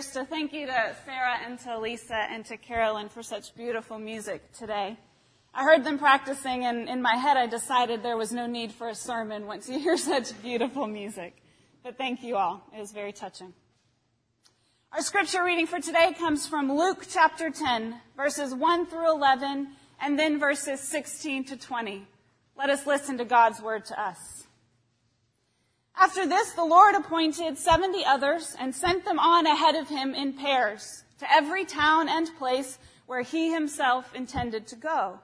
Krista. Thank you to Sarah and to Lisa and to Carolyn for such beautiful music today. I heard them practicing and in my head I decided there was no need for a sermon once you hear such beautiful music. But thank you all. It was very touching. Our scripture reading for today comes from Luke chapter 10, verses 1 through 11, and then verses 16 to 20. Let us listen to God's word to us. After this, the Lord appointed 70 others and sent them on ahead of him in pairs to every town and place where he himself intended to go.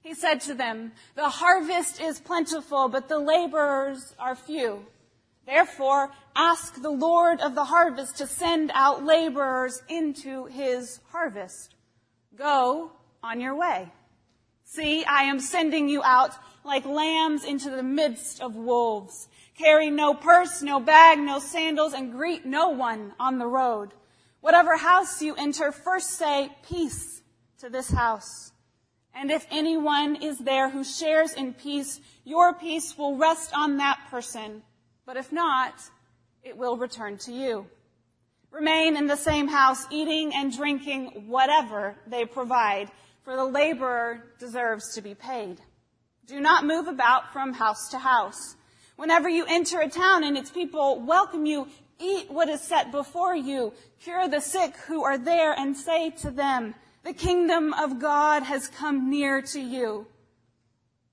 He said to them, the harvest is plentiful, but the laborers are few. Therefore, ask the Lord of the harvest to send out laborers into his harvest. Go on your way. See, I am sending you out like lambs into the midst of wolves. Carry no purse, no bag, no sandals, and greet no one on the road. Whatever house you enter, first say, peace to this house. And if anyone is there who shares in peace, your peace will rest on that person. But if not, it will return to you. Remain in the same house, eating and drinking whatever they provide, for the laborer deserves to be paid. Do not move about from house to house. Whenever you enter a town and its people welcome you, eat what is set before you, cure the sick who are there, and say to them, the kingdom of God has come near to you.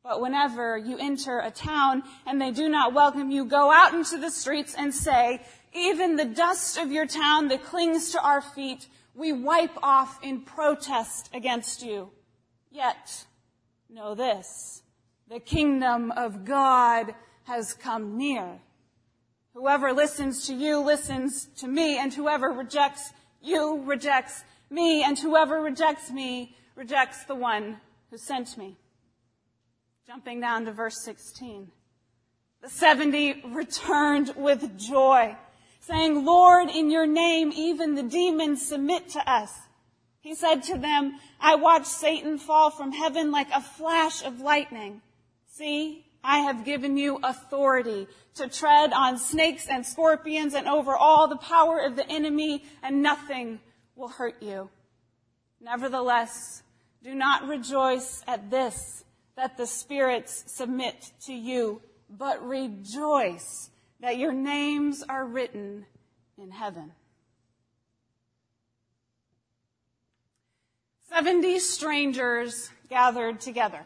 But whenever you enter a town and they do not welcome you, go out into the streets and say, even the dust of your town that clings to our feet, we wipe off in protest against you. Yet, know this, the kingdom of God has come near. Whoever listens to you listens to me, and whoever rejects you rejects me, and whoever rejects me rejects the one who sent me. Jumping down to verse 16. The 70 returned with joy, saying, Lord, in your name even the demons submit to us. He said to them, I watched Satan fall from heaven like a flash of lightning. See, I have given you authority to tread on snakes and scorpions and over all the power of the enemy and nothing will hurt you. Nevertheless, do not rejoice at this, that the spirits submit to you, but rejoice that your names are written in heaven. Seventy strangers gathered together.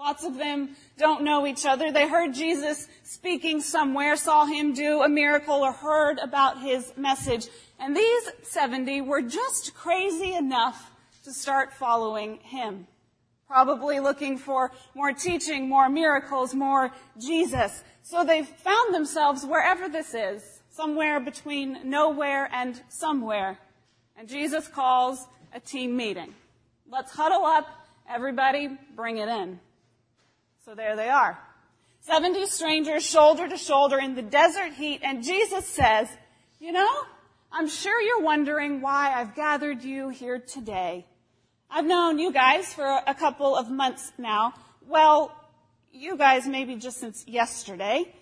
Lots of them don't know each other. They heard Jesus speaking somewhere, saw him do a miracle, or heard about his message. And these 70 were just crazy enough to start following him. Probably looking for more teaching, more miracles, more Jesus. So they found themselves wherever this is, somewhere between nowhere and somewhere. And Jesus calls a team meeting. Let's huddle up. Everybody bring it in. So there they are. 70 strangers shoulder to shoulder in the desert heat and Jesus says, you know, I'm sure you're wondering why I've gathered you here today. I've known you guys for a couple of months now. Well, you guys maybe just since yesterday.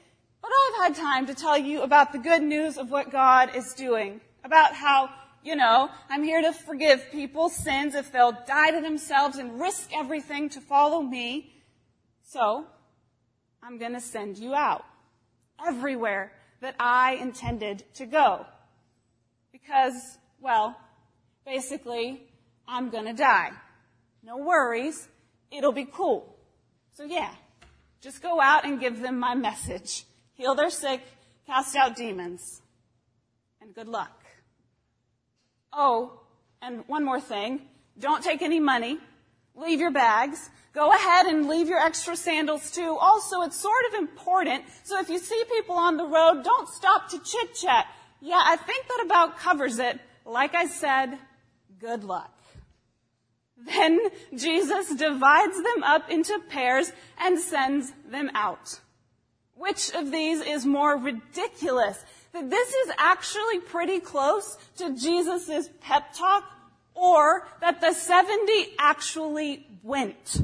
But I've had time to tell you about the good news of what God is doing. About how, you know, I'm here to forgive people's sins if they'll die to themselves and risk everything to follow me. So, I'm gonna send you out. Everywhere that I intended to go because, well, basically, I'm gonna die. No worries. It'll be cool. So yeah, just go out and give them my message. Heal their sick, cast out demons, and good luck. Oh, and one more thing. Don't take any money. Leave your bags. Go ahead and leave your extra sandals too. Also, it's sort of important. So if you see people on the road, don't stop to chit chat. Yeah, I think that about covers it. Like I said, good luck. Then Jesus divides them up into pairs and sends them out. Which of these is more ridiculous? That this is actually pretty close to Jesus' pep talk or that the 70 actually went.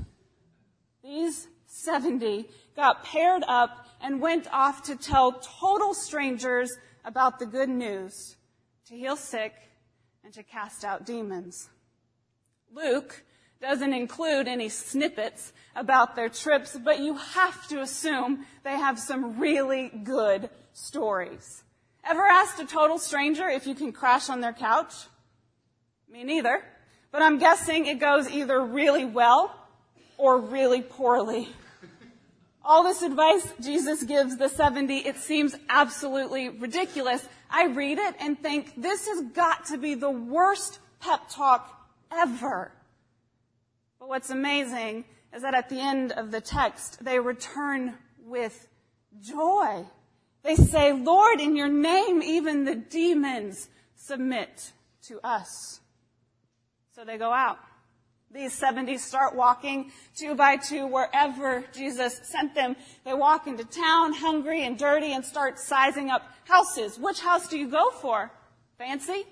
These 70 got paired up and went off to tell total strangers about the good news to heal sick, and to cast out demons. Luke doesn't include any snippets about their trips, but you have to assume they have some really good stories. Ever asked a total stranger if you can crash on their couch? Me neither. But I'm guessing it goes either really well or really poorly. All this advice Jesus gives the 70, it seems absolutely ridiculous. I read it and think this has got to be the worst pep talk ever. But what's amazing is that at the end of the text, they return with joy. They say, Lord, in your name, even the demons submit to us. So they go out. These 70 start walking two by two wherever Jesus sent them. They walk into town hungry and dirty and start sizing up houses. Which house do you go for? Fancy?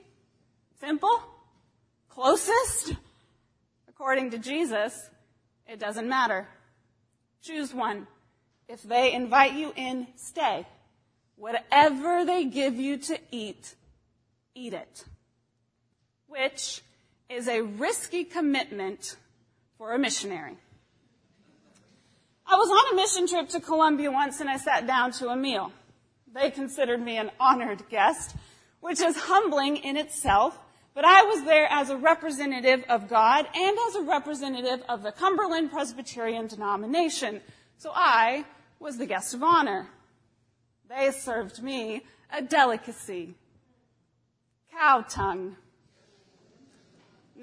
Simple? Closest? According to Jesus, it doesn't matter. Choose one. If they invite you in, stay. Whatever they give you to eat, eat it. Which is a risky commitment for a missionary. I was on a mission trip to Colombia once and I sat down to a meal. They considered me an honored guest, which is humbling in itself, but I was there as a representative of God and as a representative of the Cumberland Presbyterian denomination. So I was the guest of honor. They served me a delicacy. Cow tongue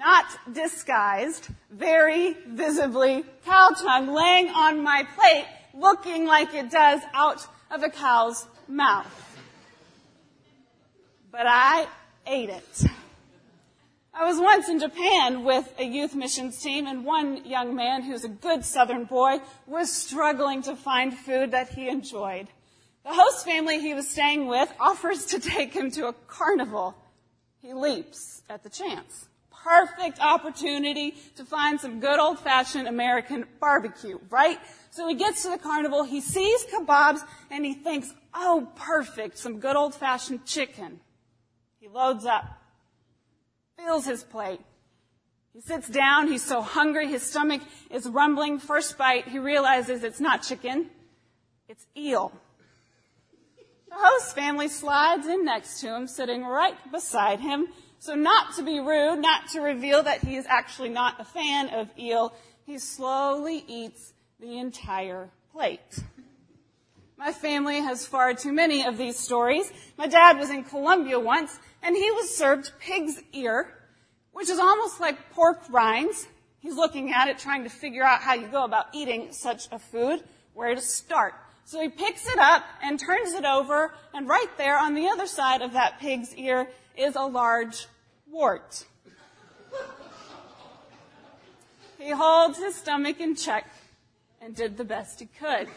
not disguised, very visibly cow tongue laying on my plate, looking like it does out of a cow's mouth. But I ate it. I was once in Japan with a youth missions team and one young man who's a good southern boy was struggling to find food that he enjoyed. The host family he was staying with offers to take him to a carnival. He leaps at the chance perfect opportunity to find some good old fashioned American barbecue, right? So he gets to the carnival, he sees kebabs, and he thinks, oh, perfect, some good old fashioned chicken. He loads up, fills his plate. He sits down, he's so hungry, his stomach is rumbling. First bite, he realizes it's not chicken, it's eel. The host family slides in next to him, sitting right beside him, so not to be rude, not to reveal that he is actually not a fan of eel, he slowly eats the entire plate. My family has far too many of these stories. My dad was in Colombia once, and he was served pig's ear, which is almost like pork rinds. He's looking at it, trying to figure out how you go about eating such a food, where to start. So he picks it up and turns it over, and right there on the other side of that pig's ear is a large wart. He holds his stomach in check and did the best he could.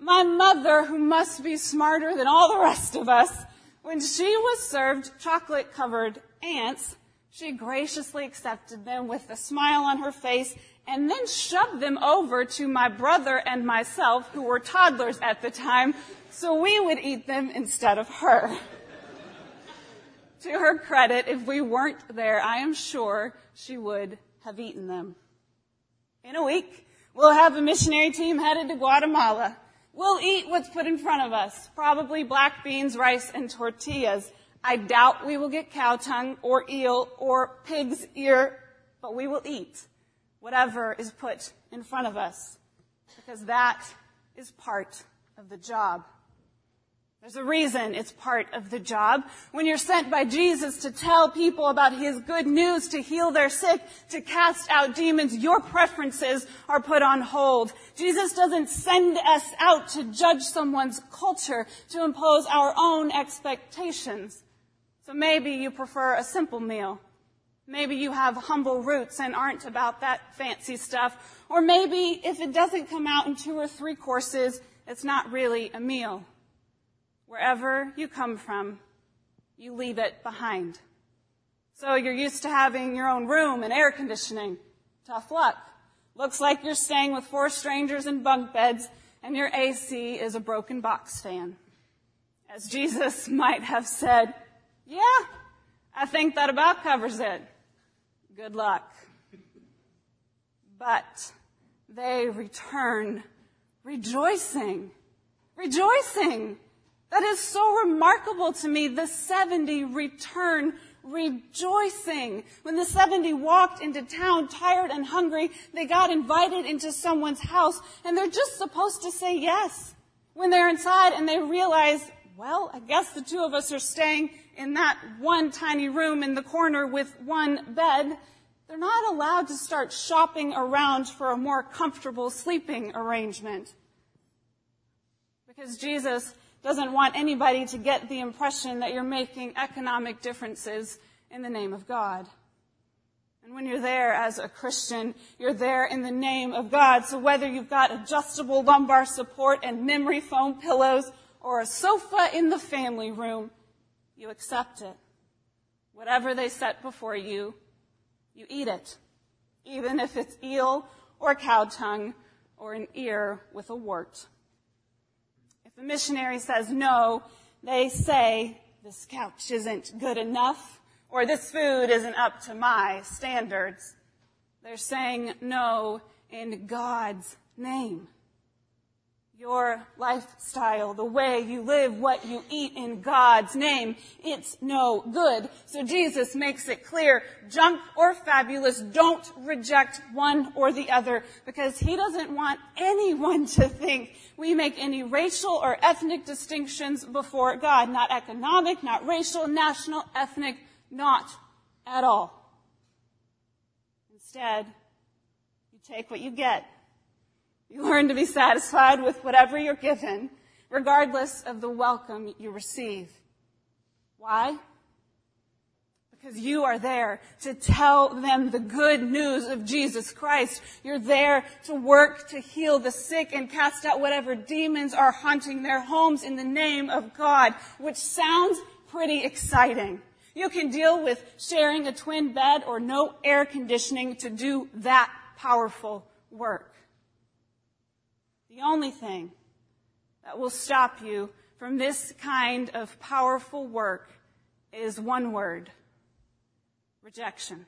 My mother, who must be smarter than all the rest of us, when she was served chocolate covered ants, she graciously accepted them with a smile on her face and then shoved them over to my brother and myself, who were toddlers at the time, so we would eat them instead of her. To her credit, if we weren't there, I am sure she would have eaten them. In a week, we'll have a missionary team headed to Guatemala. We'll eat what's put in front of us, probably black beans, rice, and tortillas. I doubt we will get cow tongue or eel or pig's ear, but we will eat whatever is put in front of us because that is part of the job. There's a reason it's part of the job. When you're sent by Jesus to tell people about His good news, to heal their sick, to cast out demons, your preferences are put on hold. Jesus doesn't send us out to judge someone's culture, to impose our own expectations. So maybe you prefer a simple meal. Maybe you have humble roots and aren't about that fancy stuff. Or maybe if it doesn't come out in two or three courses, it's not really a meal. Wherever you come from, you leave it behind. So you're used to having your own room and air conditioning. Tough luck. Looks like you're staying with four strangers in bunk beds and your AC is a broken box fan. As Jesus might have said, yeah, I think that about covers it. Good luck. But they return rejoicing. Rejoicing. That is so remarkable to me. The 70 return rejoicing. When the 70 walked into town tired and hungry, they got invited into someone's house and they're just supposed to say yes. When they're inside and they realize, well, I guess the two of us are staying in that one tiny room in the corner with one bed. They're not allowed to start shopping around for a more comfortable sleeping arrangement. Because Jesus doesn't want anybody to get the impression that you're making economic differences in the name of God. And when you're there as a Christian, you're there in the name of God. So whether you've got adjustable lumbar support and memory foam pillows or a sofa in the family room, you accept it. Whatever they set before you, you eat it. Even if it's eel or cow tongue or an ear with a wart. If a missionary says no, they say, this couch isn't good enough, or this food isn't up to my standards. They're saying no in God's name your lifestyle, the way you live, what you eat in God's name, it's no good. So Jesus makes it clear, junk or fabulous, don't reject one or the other because he doesn't want anyone to think we make any racial or ethnic distinctions before God. Not economic, not racial, national, ethnic, not at all. Instead, you take what you get you learn to be satisfied with whatever you're given, regardless of the welcome you receive. Why? Because you are there to tell them the good news of Jesus Christ. You're there to work to heal the sick and cast out whatever demons are haunting their homes in the name of God, which sounds pretty exciting. You can deal with sharing a twin bed or no air conditioning to do that powerful work. The only thing that will stop you from this kind of powerful work is one word rejection.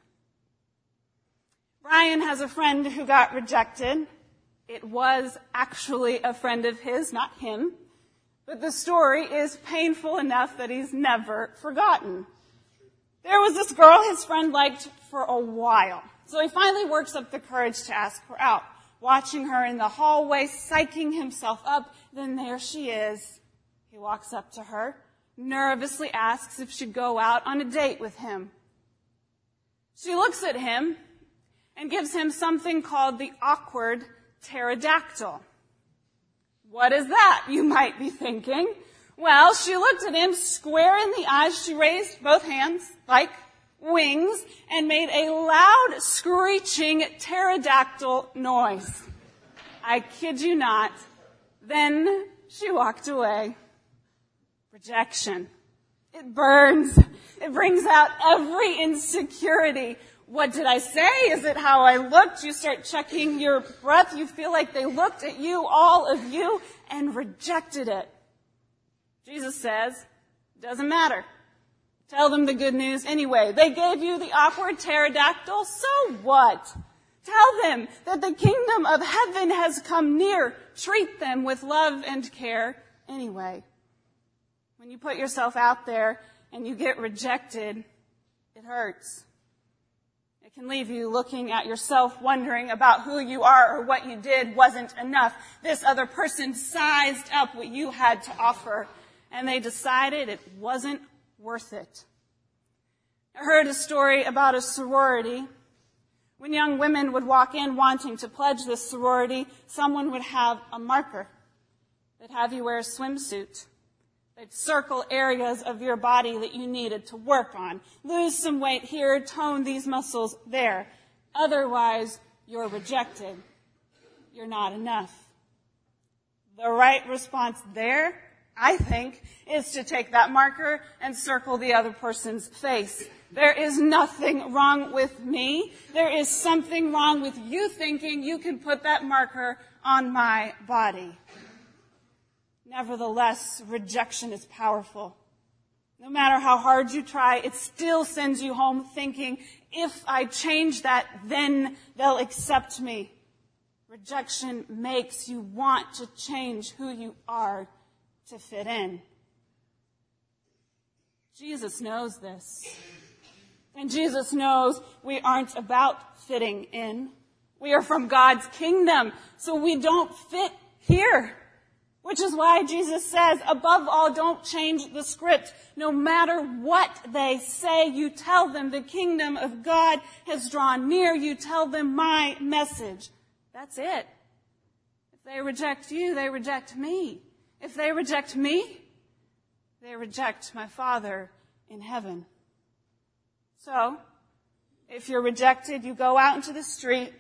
Brian has a friend who got rejected. It was actually a friend of his, not him. But the story is painful enough that he's never forgotten. There was this girl his friend liked for a while. So he finally works up the courage to ask her out watching her in the hallway, psyching himself up. Then there she is. He walks up to her, nervously asks if she'd go out on a date with him. She looks at him and gives him something called the awkward pterodactyl. What is that, you might be thinking? Well, she looked at him square in the eyes. She raised both hands like wings and made a loud screeching pterodactyl noise. I kid you not. Then she walked away. Rejection. It burns. It brings out every insecurity. What did I say? Is it how I looked? You start checking your breath. You feel like they looked at you, all of you, and rejected it. Jesus says, doesn't matter. Tell them the good news anyway. They gave you the awkward pterodactyl, so what? Tell them that the kingdom of heaven has come near. Treat them with love and care anyway. When you put yourself out there and you get rejected, it hurts. It can leave you looking at yourself, wondering about who you are or what you did wasn't enough. This other person sized up what you had to offer, and they decided it wasn't worth it. I heard a story about a sorority. When young women would walk in wanting to pledge this sorority, someone would have a marker. They'd have you wear a swimsuit. They'd circle areas of your body that you needed to work on. Lose some weight here, tone these muscles there. Otherwise, you're rejected. You're not enough. The right response there I think, is to take that marker and circle the other person's face. There is nothing wrong with me. There is something wrong with you thinking you can put that marker on my body. Nevertheless, rejection is powerful. No matter how hard you try, it still sends you home thinking, if I change that, then they'll accept me. Rejection makes you want to change who you are to fit in. Jesus knows this. And Jesus knows we aren't about fitting in. We are from God's kingdom, so we don't fit here. Which is why Jesus says, above all, don't change the script. No matter what they say, you tell them the kingdom of God has drawn near. You tell them my message. That's it. If they reject you, they reject me. If they reject me, they reject my Father in heaven. So, if you're rejected, you go out into the street,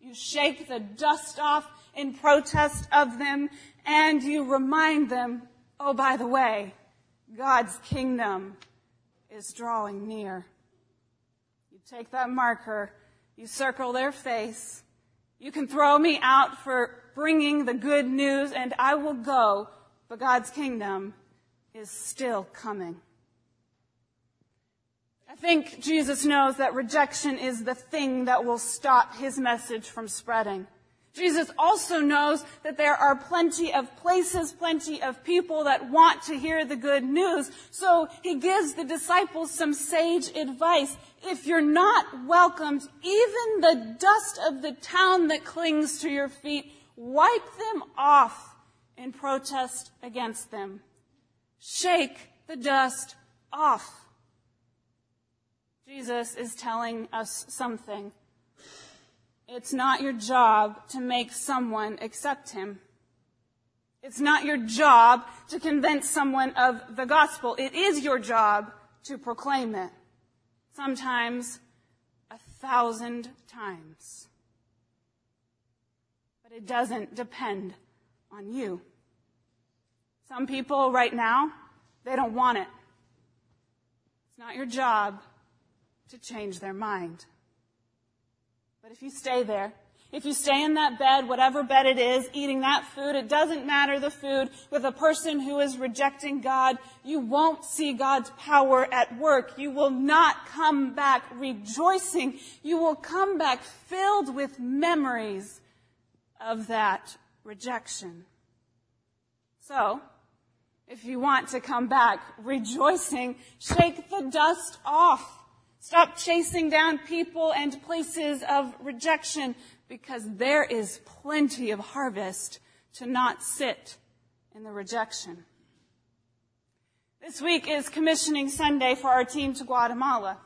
you shake the dust off in protest of them, and you remind them, oh, by the way, God's kingdom is drawing near. You take that marker, you circle their face, you can throw me out for bringing the good news, and I will go, but God's kingdom is still coming. I think Jesus knows that rejection is the thing that will stop his message from spreading. Jesus also knows that there are plenty of places, plenty of people that want to hear the good news. So he gives the disciples some sage advice. If you're not welcomed, even the dust of the town that clings to your feet, wipe them off in protest against them. Shake the dust off. Jesus is telling us something. It's not your job to make someone accept him. It's not your job to convince someone of the gospel. It is your job to proclaim it. Sometimes a thousand times. But it doesn't depend on you. Some people right now, they don't want it. It's not your job to change their mind. But if you stay there, if you stay in that bed, whatever bed it is, eating that food, it doesn't matter the food, with a person who is rejecting God, you won't see God's power at work. You will not come back rejoicing. You will come back filled with memories of that rejection. So, if you want to come back rejoicing, shake the dust off. Stop chasing down people and places of rejection because there is plenty of harvest to not sit in the rejection. This week is commissioning Sunday for our team to Guatemala.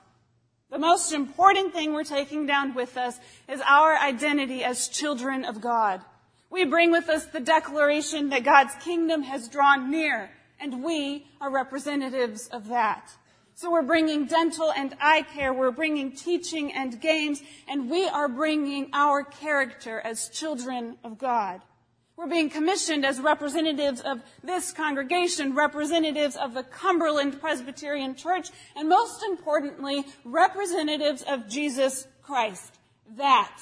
The most important thing we're taking down with us is our identity as children of God. We bring with us the declaration that God's kingdom has drawn near, and we are representatives of that. So we're bringing dental and eye care, we're bringing teaching and games, and we are bringing our character as children of God. We're being commissioned as representatives of this congregation, representatives of the Cumberland Presbyterian Church, and most importantly, representatives of Jesus Christ. That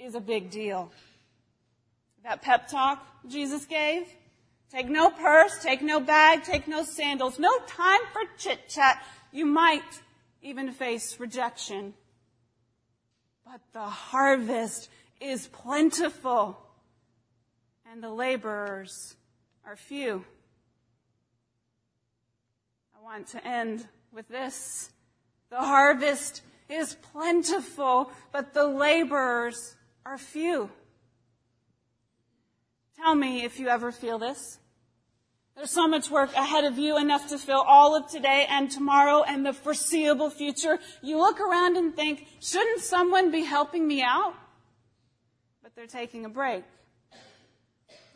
is a big deal. That pep talk Jesus gave, Take no purse, take no bag, take no sandals, no time for chit chat. You might even face rejection. But the harvest is plentiful and the laborers are few. I want to end with this. The harvest is plentiful, but the laborers are few. Tell me if you ever feel this. There's so much work ahead of you, enough to fill all of today and tomorrow and the foreseeable future. You look around and think, shouldn't someone be helping me out? But they're taking a break.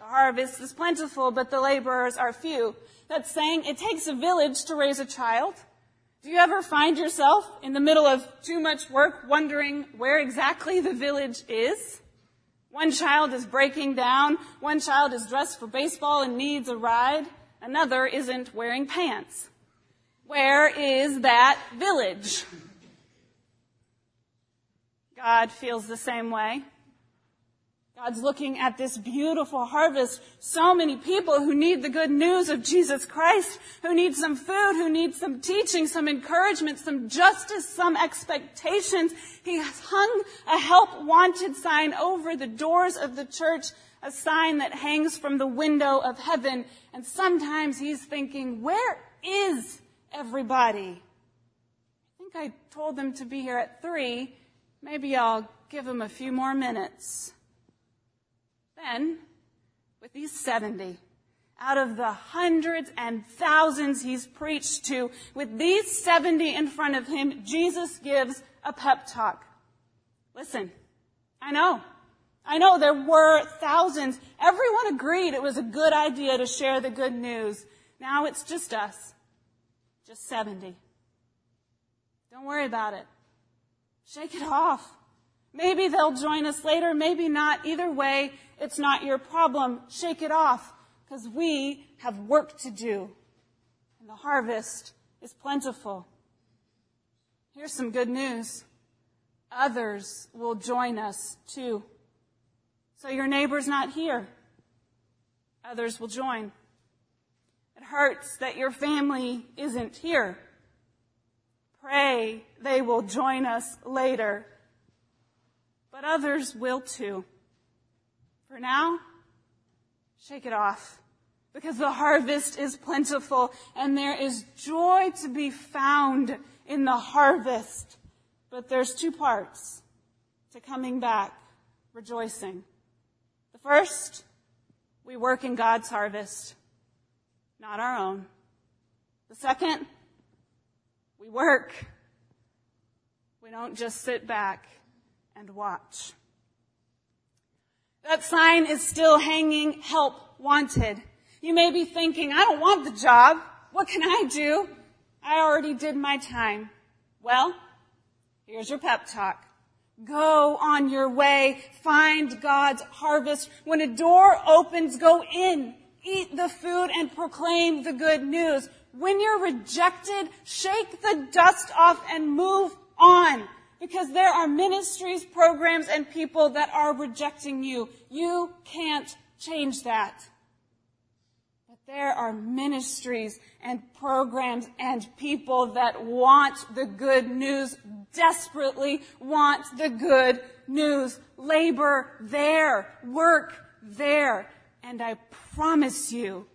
The harvest is plentiful, but the laborers are few. That's saying it takes a village to raise a child. Do you ever find yourself in the middle of too much work wondering where exactly the village is? One child is breaking down. One child is dressed for baseball and needs a ride. Another isn't wearing pants. Where is that village? God feels the same way. God's looking at this beautiful harvest. So many people who need the good news of Jesus Christ, who need some food, who need some teaching, some encouragement, some justice, some expectations. He has hung a help wanted sign over the doors of the church, a sign that hangs from the window of heaven. And sometimes he's thinking, where is everybody? I think I told them to be here at three. Maybe I'll give them a few more minutes. Then, with these 70, out of the hundreds and thousands he's preached to, with these 70 in front of him, Jesus gives a pep talk. Listen, I know. I know there were thousands. Everyone agreed it was a good idea to share the good news. Now it's just us. Just 70. Don't worry about it. Shake it off. Maybe they'll join us later, maybe not. Either way, it's not your problem. Shake it off because we have work to do. And the harvest is plentiful. Here's some good news. Others will join us too. So your neighbor's not here. Others will join. It hurts that your family isn't here. Pray they will join us later. But others will too. For now, shake it off because the harvest is plentiful and there is joy to be found in the harvest. But there's two parts to coming back rejoicing. The first, we work in God's harvest, not our own. The second, we work. We don't just sit back and watch. That sign is still hanging, help wanted. You may be thinking, I don't want the job. What can I do? I already did my time. Well, here's your pep talk. Go on your way. Find God's harvest. When a door opens, go in. Eat the food and proclaim the good news. When you're rejected, shake the dust off and move on because there are ministries, programs, and people that are rejecting you. You can't change that. But there are ministries and programs and people that want the good news, desperately want the good news. Labor there, work there. And I promise you,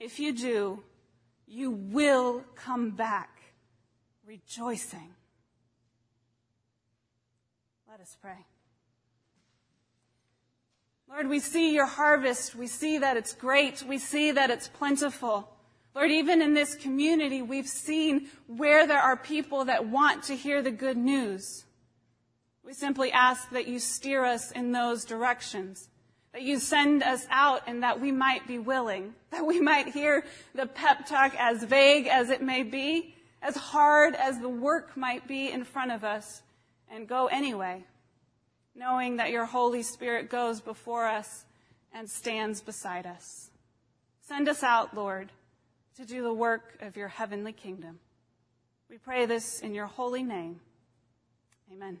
if you do, you will come back rejoicing. Us pray. Lord, we see your harvest. We see that it's great. We see that it's plentiful. Lord, even in this community, we've seen where there are people that want to hear the good news. We simply ask that you steer us in those directions, that you send us out and that we might be willing, that we might hear the pep talk as vague as it may be, as hard as the work might be in front of us, and go anyway, knowing that your Holy Spirit goes before us and stands beside us. Send us out, Lord, to do the work of your heavenly kingdom. We pray this in your holy name. Amen.